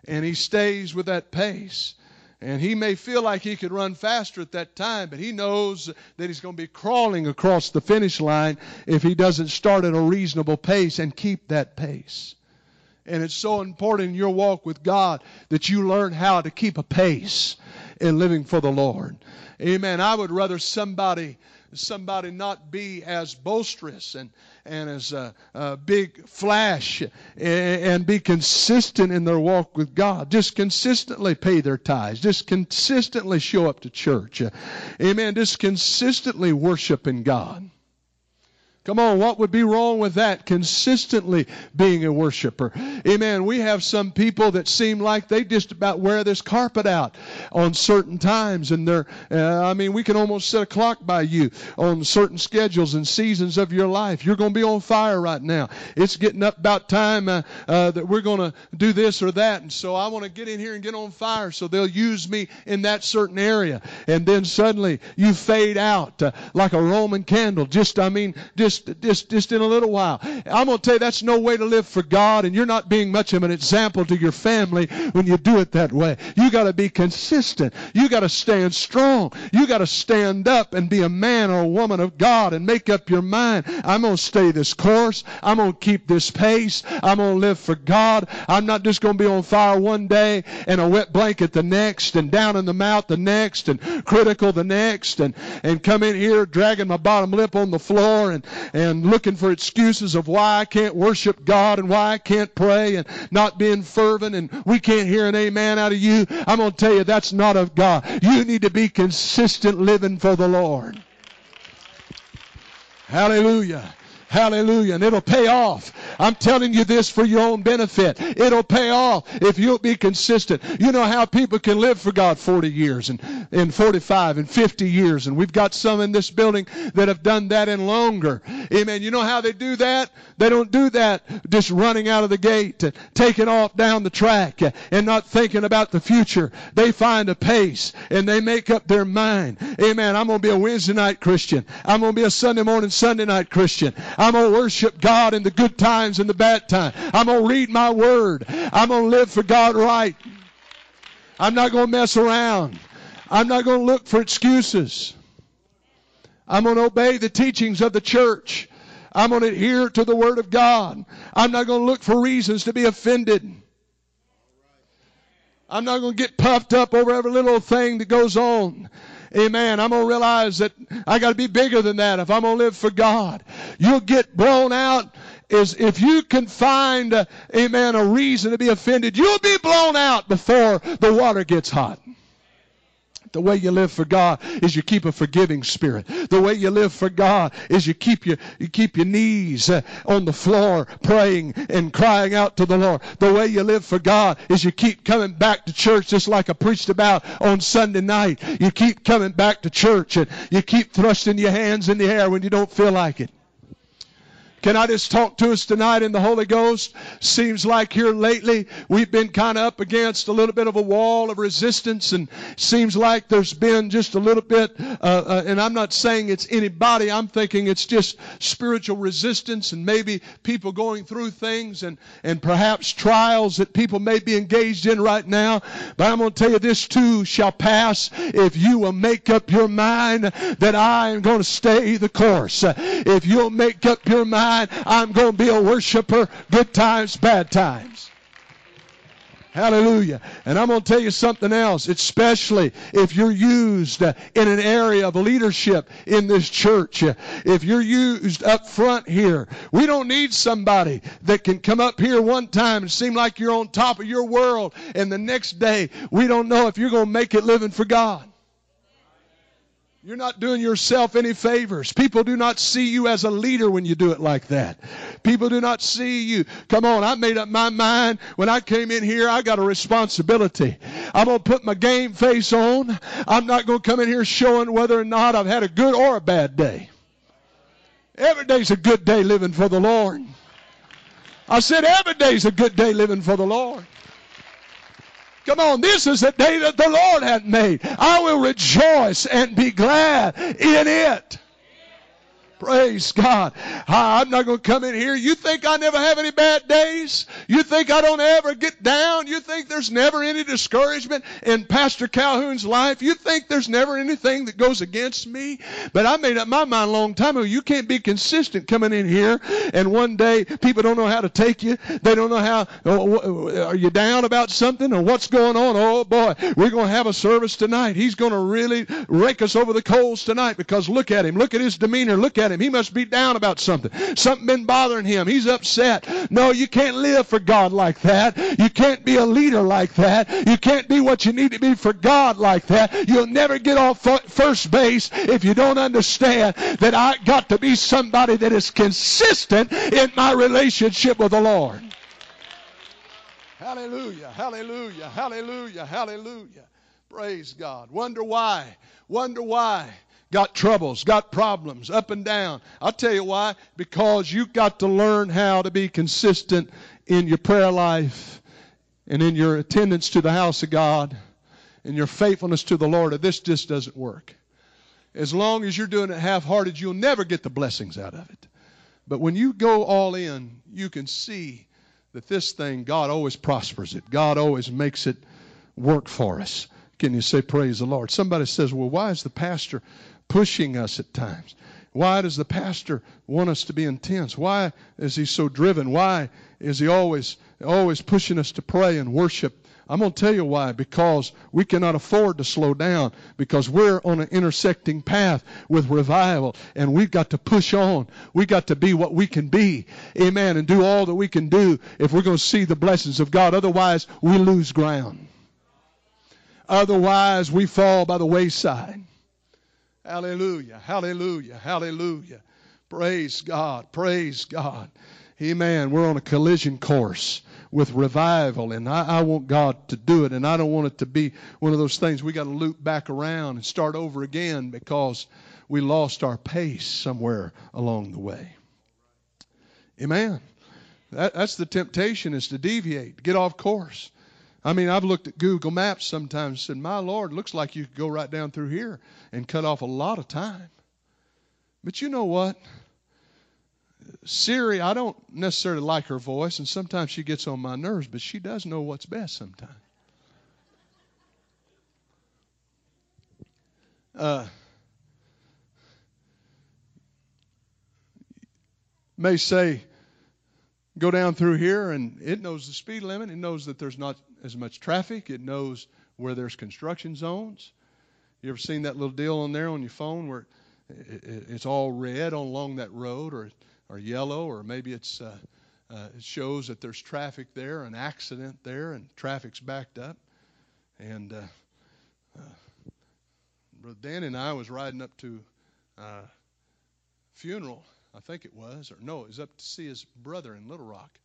and he stays with that pace. And he may feel like he could run faster at that time, but he knows that he's going to be crawling across the finish line if he doesn't start at a reasonable pace and keep that pace. And it's so important in your walk with God that you learn how to keep a pace in living for the Lord. Amen. I would rather somebody somebody not be as boisterous and, and as a, a big flash and, and, be consistent in their walk with God. Just consistently pay their tithes. Just consistently show up to church. Amen. Just consistently worshiping God. Come on, what would be wrong with that? Consistently being a worshiper. Amen. We have some people that seem like they just about wear this carpet out on certain times, and they're, uh, I mean, we can almost set a clock by you on certain schedules and seasons of your life. You're going to be on fire right now. It's getting up about time uh, uh, that we're going to do this or that, and so I want to get in here and get on fire, so they'll use me in that certain area, and then suddenly you fade out uh, like a Roman candle. Just, I mean, just just, just, just in a little while. I'm going to tell you that's no way to live for God, and you're not being much of an example to your family when you do it that way. You got to be consistent. You got to stand strong. You got to stand up and be a man or a woman of God and make up your mind. I'm going to stay this course. I'm going to keep this pace. I'm going to live for God. I'm not just going to be on fire one day and a wet blanket the next and down in the mouth the next and critical the next and, and come in here dragging my bottom lip on the floor and, and looking for excuses of why I can't worship God and why I can't pray and not being fervent and we can't hear an amen out of you. I'm going to tell you that's not of God. You need to be consistent living for the Lord. Hallelujah. Hallelujah. And it'll pay off. I'm telling you this for your own benefit. It'll pay off if you'll be consistent. You know how people can live for God 40 years and, and 45 and 50 years. And we've got some in this building that have done that and longer. Amen. You know how they do that? They don't do that just running out of the gate, taking off down the track and not thinking about the future. They find a pace and they make up their mind. Amen. I'm going to be a Wednesday night Christian. I'm going to be a Sunday morning, Sunday night Christian. Going to worship God in the good times and the bad times. I'm going to read my word. I'm going to live for God right. I'm not going to mess around. I'm not going to look for excuses. I'm going to obey the teachings of the church. I'm going to adhere to the Word of God. I'm not going to look for reasons to be offended. I'm not going to get puffed up over every little thing that goes on. Amen. I'm going to realize that I got to be bigger than that if I'm going to live for God. You'll get blown out is if you can find, uh, amen, a reason to be offended, you'll be blown out before the water gets hot. The way you live for God is you keep a forgiving spirit. The way you live for God is you keep your, you keep your knees uh, on the floor praying and crying out to the Lord. The way you live for God is you keep coming back to church just like I preached about on Sunday night. You keep coming back to church and you keep thrusting your hands in the air when you don't feel like it. Can I just talk to us tonight in the Holy Ghost? Seems like here lately we've been kind of up against a little bit of a wall of resistance, and seems like there's been just a little bit. Uh, uh, and I'm not saying it's anybody. I'm thinking it's just spiritual resistance, and maybe people going through things, and and perhaps trials that people may be engaged in right now. But I'm going to tell you, this too shall pass if you will make up your mind that I am going to stay the course. If you'll make up your mind, I'm going to be a worshiper, good times, bad times. Hallelujah. And I'm going to tell you something else, especially if you're used uh, in an area of leadership in this church. If you're used up front here, we don't need somebody that can come up here one time and seem like you're on top of your world, and the next day we don't know if you're going to make it living for God. You're not doing yourself any favors. People do not see you as a leader when you do it like that. People do not see you. Come on, I made up my mind when I came in here, I got a responsibility. I'm going to put my game face on. I'm not going to come in here showing whether or not I've had a good or a bad day. Every day's a good day living for the Lord. I said every day's a good day living for the Lord. Come on, this is a day that the Lord hath made. I will rejoice and be glad in it. Praise God. I'm not going to come in here. You think I never have any bad days? You think I don't ever get down? You think there's never any discouragement in Pastor Calhoun's life? You think there's never anything that goes against me? But I made up my mind a long time ago. You can't be consistent coming in here and one day people don't know how to take you. They don't know how, oh, are you down about something or what's going on? Oh boy, we're going to have a service tonight. He's going to really rake us over the coals tonight because look at him. Look at his demeanor. Look at him him. He must be down about something. Something been bothering him. He's upset. No, you can't live for God like that. You can't be a leader like that. You can't be what you need to be for God like that. You'll never get off first base if you don't understand that I got to be somebody that is consistent in my relationship with the Lord. Hallelujah, hallelujah, hallelujah, hallelujah. Praise God. Wonder why. Wonder why got troubles, got problems, up and down. I'll tell you why. Because you've got to learn how to be consistent in your prayer life and in your attendance to the house of God and your faithfulness to the Lord. This just doesn't work. As long as you're doing it half hearted, you'll never get the blessings out of it. But when you go all in, you can see that this thing, God always prospers it. God always makes it work for us. Can you say, Praise the Lord? Somebody says, Well, why is the pastor pushing us at times? Why does the pastor want us to be intense? Why is he so driven? Why is he always always pushing us to pray and worship? I'm going to tell you why. Because we cannot afford to slow down. Because we're on an intersecting path with revival. And we've got to push on. We've got to be what we can be. Amen. And do all that we can do if we're going to see the blessings of God. Otherwise, we lose ground. Otherwise, we fall by the wayside. Hallelujah, hallelujah, hallelujah. Praise God, praise God. Amen. We're on a collision course with revival, and I, I, want God to do it, and I don't want it to be one of those things we got to loop back around and start over again because we lost our pace somewhere along the way. Amen. That, that's the temptation is to deviate, get off course. I mean, I've looked at Google Maps sometimes and said, My Lord, looks like you could go right down through here and cut off a lot of time. But you know what? Siri, I don't necessarily like her voice, and sometimes she gets on my nerves, but she does know what's best sometimes. Uh, may say, go down through here, and it knows the speed limit. It knows that there's not as much traffic. It knows where there's construction zones. You ever seen that little deal on there on your phone where it's all red along that road, or or yellow, or maybe it's uh, uh, it shows that there's traffic there, an accident there, and traffic's backed up. And uh, uh, Brother Dan and I was riding up to uh, funeral, I think it was, or no, it was up to see his brother in Little Rock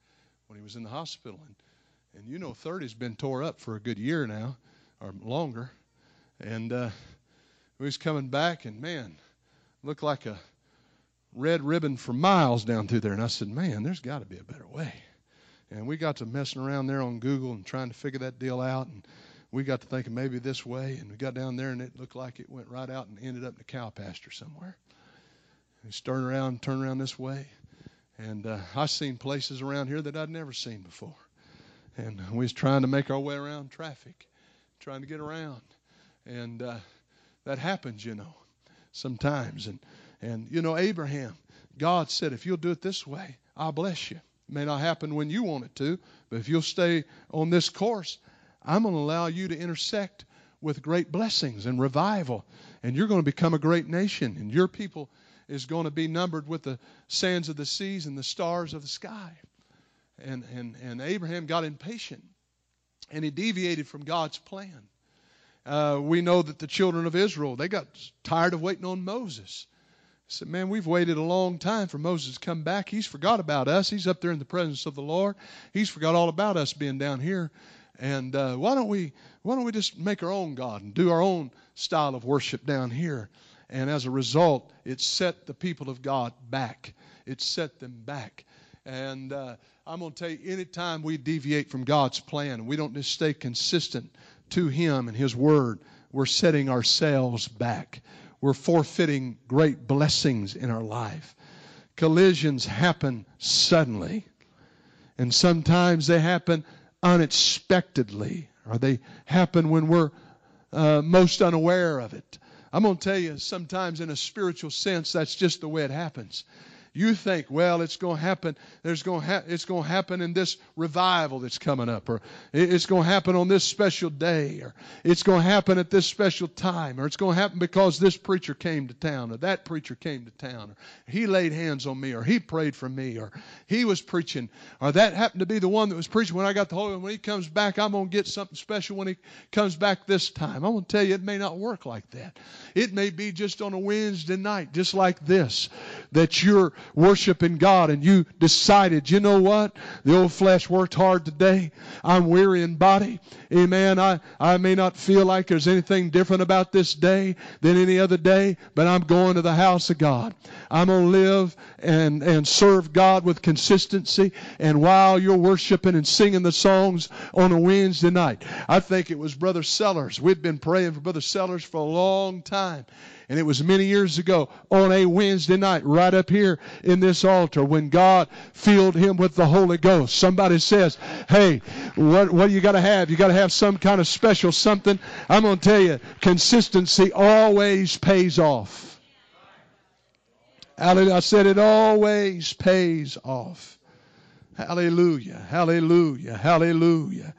when he was in the hospital, and and you know, 30's been tore up for a good year now, or longer. And uh, we was coming back, and man, looked like a red ribbon for miles down through there. And I said, man, there's got to be a better way. And we got to messing around there on Google and trying to figure that deal out. And we got to thinking maybe this way. And we got down there and it looked like it went right out and ended up in a cow pasture somewhere. And turn around, turn around this way. And uh, I've seen places around here that I'd never seen before. And we was trying to make our way around traffic, trying to get around. And uh, that happens, you know, sometimes. And, and, you know, Abraham, God said, if you'll do it this way, I'll bless you. It may not happen when you want it to, but if you'll stay on this course, I'm going to allow you to intersect with great blessings and revival. And you're going to become a great nation. And your people is going to be numbered with the sands of the seas and the stars of the sky. And, and, and Abraham got impatient and he deviated from God's plan. Uh, we know that the children of Israel, they got tired of waiting on Moses They said, Man, we've waited a long time for Moses to come back. He's forgot about us. He's up there in the presence of the Lord. He's forgot all about us being down here. And uh, why don't we why don't we just make our own God and do our own style of worship down here? And as a result, it set the people of God back. It set them back. And uh, I'm going to tell you, anytime we deviate from God's plan, we don't just stay consistent to Him and His Word, we're setting ourselves back we're forfeiting great blessings in our life. Collisions happen suddenly, and sometimes they happen unexpectedly, or they happen when we're uh, most unaware of it. I'm going to tell you, sometimes in a spiritual sense, that's just the way it happens. You think, well, it's going to happen. There's going ha- it's going to happen in this revival that's coming up, or it's going to happen on this special day, or it's going to happen at this special time, or it's going to happen because this preacher came to town, or that preacher came to town, or he laid hands on me, or he prayed for me, or he was preaching, or that happened to be the one that was preaching when I got the Holy. When he comes back, I'm going to get something special when he comes back this time. I'm going to tell you, it may not work like that. It may be just on a Wednesday night, just like this, that you're worshiping God and you decided, you know what? The old flesh worked hard today. I'm weary in body. Amen. I, I may not feel like there's anything different about this day than any other day, but I'm going to the house of God. I'm going to live and, and serve God with consistency. And while you're worshiping and singing the songs on a Wednesday night, I think it was Brother Sellers. We'd been praying for Brother Sellers for a long time. And it was many years ago on a Wednesday night, right up here in this altar, when God filled him with the Holy Ghost. Somebody says, Hey, what, what do you got to have? You got to have some kind of special something. I'm going to tell you, consistency always pays off. Hallelujah. I said it always pays off. Hallelujah. Hallelujah. Hallelujah.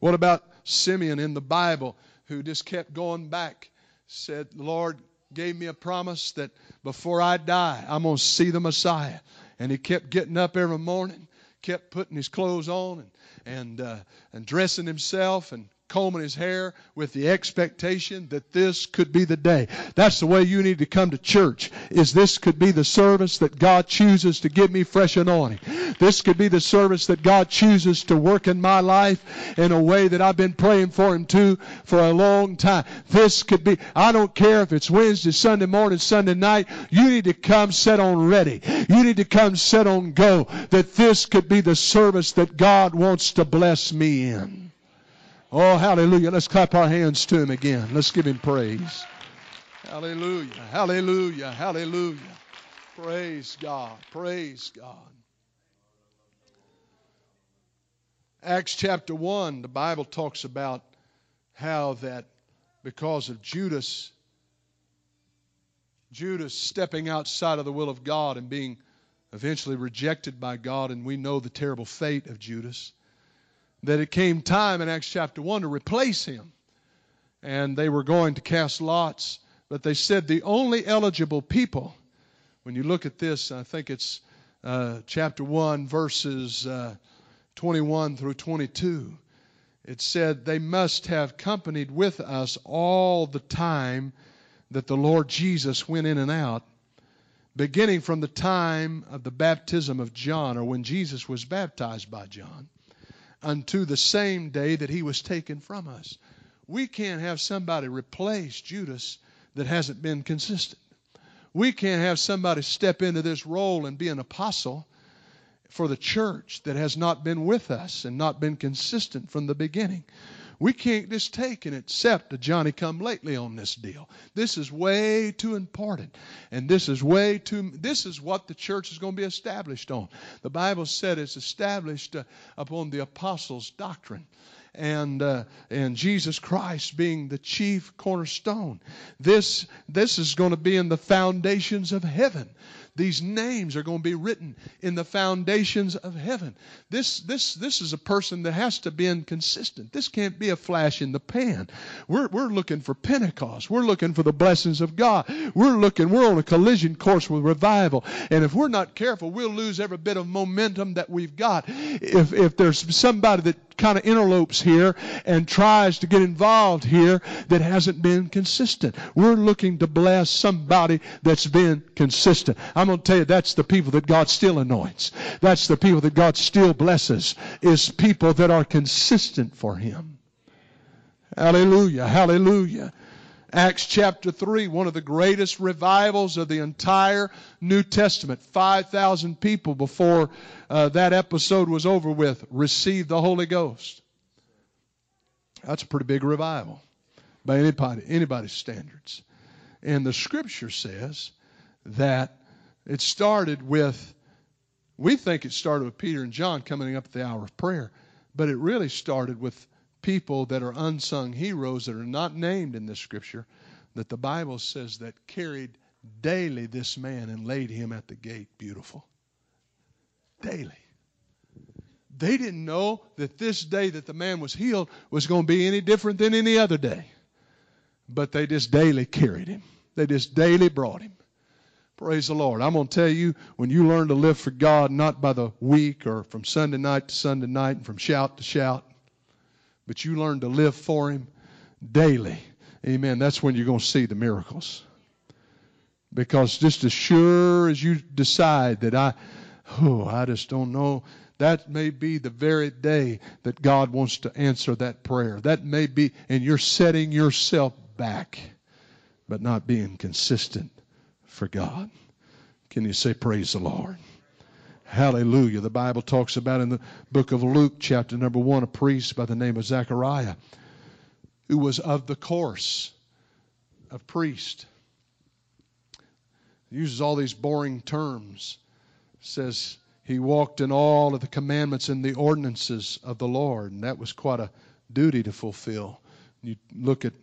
What about Simeon in the Bible who just kept going back? Said, the Lord, gave me a promise that before I die, I'm going to see the Messiah. And he kept getting up every morning, kept putting his clothes on and, and, uh, and dressing himself and combing his hair with the expectation that this could be the day. That's the way you need to come to church. Is this could be the service that God chooses to give me fresh anointing. This could be the service that God chooses to work in my life in a way that I've been praying for him to for a long time. This could be I don't care if it's Wednesday, Sunday morning, Sunday night. You need to come set on ready. You need to come set on go that this could be the service that God wants to bless me in. Oh, hallelujah. Let's clap our hands to him again. Let's give him praise. Hallelujah. Hallelujah. Hallelujah. Praise God. Praise God. Acts chapter 1, the Bible talks about how that because of Judas, Judas stepping outside of the will of God and being eventually rejected by God, and we know the terrible fate of Judas that it came time in Acts chapter 1 to replace him. And they were going to cast lots, but they said the only eligible people, when you look at this, I think it's uh, chapter 1, verses uh, 21 through 22, it said they must have companied with us all the time that the Lord Jesus went in and out, beginning from the time of the baptism of John, or when Jesus was baptized by John unto the same day that he was taken from us. We can't have somebody replace Judas that hasn't been consistent. We can't have somebody step into this role and be an apostle for the church that has not been with us and not been consistent from the beginning. We can't just take and accept a Johnny come lately on this deal. This is way too important. And this is way too, this is what the church is going to be established on. The Bible said it's established uh, upon the apostles' doctrine and uh, and Jesus Christ being the chief cornerstone. This this is going to be in the foundations of heaven. These names are going to be written in the foundations of heaven. This, this, this is a person that has to be consistent. This can't be a flash in the pan. We're, we're looking for Pentecost. We're looking for the blessings of God. We're looking, we're on a collision course with revival. And if we're not careful, we'll lose every bit of momentum that we've got. If, if there's somebody that kind of interlopes here and tries to get involved here that hasn't been consistent. We're looking to bless somebody that's been consistent. I'm going to tell you that's the people that God still anoints. That's the people that God still blesses is people that are consistent for him. Hallelujah. Hallelujah. Acts chapter 3, one of the greatest revivals of the entire New Testament. 5,000 people before uh, that episode was over with received the Holy Ghost. That's a pretty big revival by anybody, anybody's standards. And the scripture says that it started with, we think it started with Peter and John coming up at the hour of prayer, but it really started with people that are unsung heroes that are not named in this scripture that the Bible says that carried daily this man and laid him at the gate beautiful. Daily. They didn't know that this day that the man was healed was going to be any different than any other day. But they just daily carried him. They just daily brought him. Praise the Lord. I'm going to tell you, when you learn to live for God, not by the week or from Sunday night to Sunday night and from shout to shout, but you learn to live for Him daily. Amen. That's when you're going to see the miracles. Because just as sure as you decide that I, oh, I just don't know, that may be the very day that God wants to answer that prayer. That may be, and you're setting yourself back, but not being consistent for God. Can you say, Praise the Lord? Hallelujah. The Bible talks about in the book of Luke, chapter number one, a priest by the name of Zechariah who was of the course of priest. He uses all these boring terms. Says he walked in all of the commandments and the ordinances of the Lord, and that was quite a duty to fulfill. You look at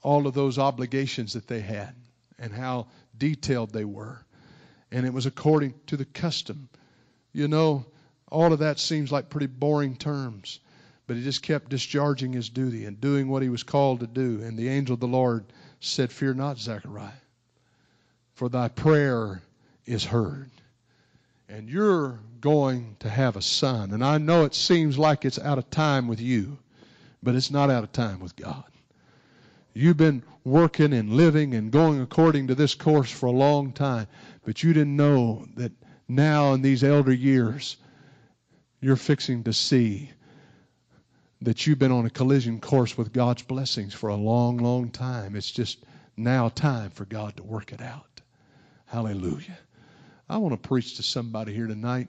all of those obligations that they had and how detailed they were and it was according to the custom. You know, all of that seems like pretty boring terms, but he just kept discharging his duty and doing what he was called to do. And the angel of the Lord said, Fear not, Zechariah, for thy prayer is heard. And you're going to have a son. And I know it seems like it's out of time with you, but it's not out of time with God. You've been working and living and going according to this course for a long time. But you didn't know that now in these elder years, you're fixing to see that you've been on a collision course with God's blessings for a long, long time. It's just now time for God to work it out. Hallelujah. I want to preach to somebody here tonight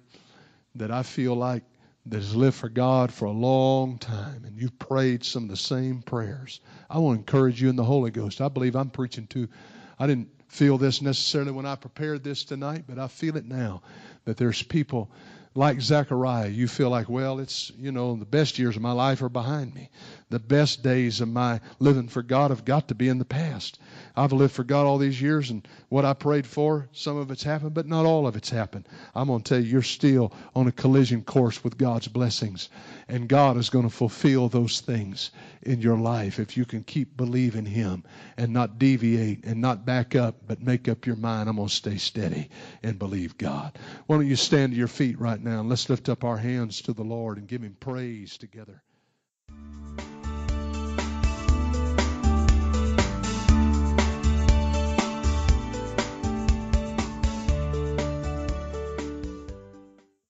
that I feel like that has lived for God for a long time and you've prayed some of the same prayers. I want to encourage you in the Holy Ghost. I believe I'm preaching to, I didn't feel this necessarily when I prepared this tonight, but I feel it now that there's people like Zechariah, you feel like, well, it's, you know, the best years of my life are behind me. The best days of my living for God have got to be in the past. I've lived for God all these years, and what I prayed for, some of it's happened, but not all of it's happened. I'm going to tell you, you're still on a collision course with God's blessings, and God is going to fulfill those things in your life if you can keep believing Him and not deviate and not back up, but make up your mind. I'm going to stay steady and believe God. Why don't you stand to your feet right now and let's lift up our hands to the Lord and give Him praise together.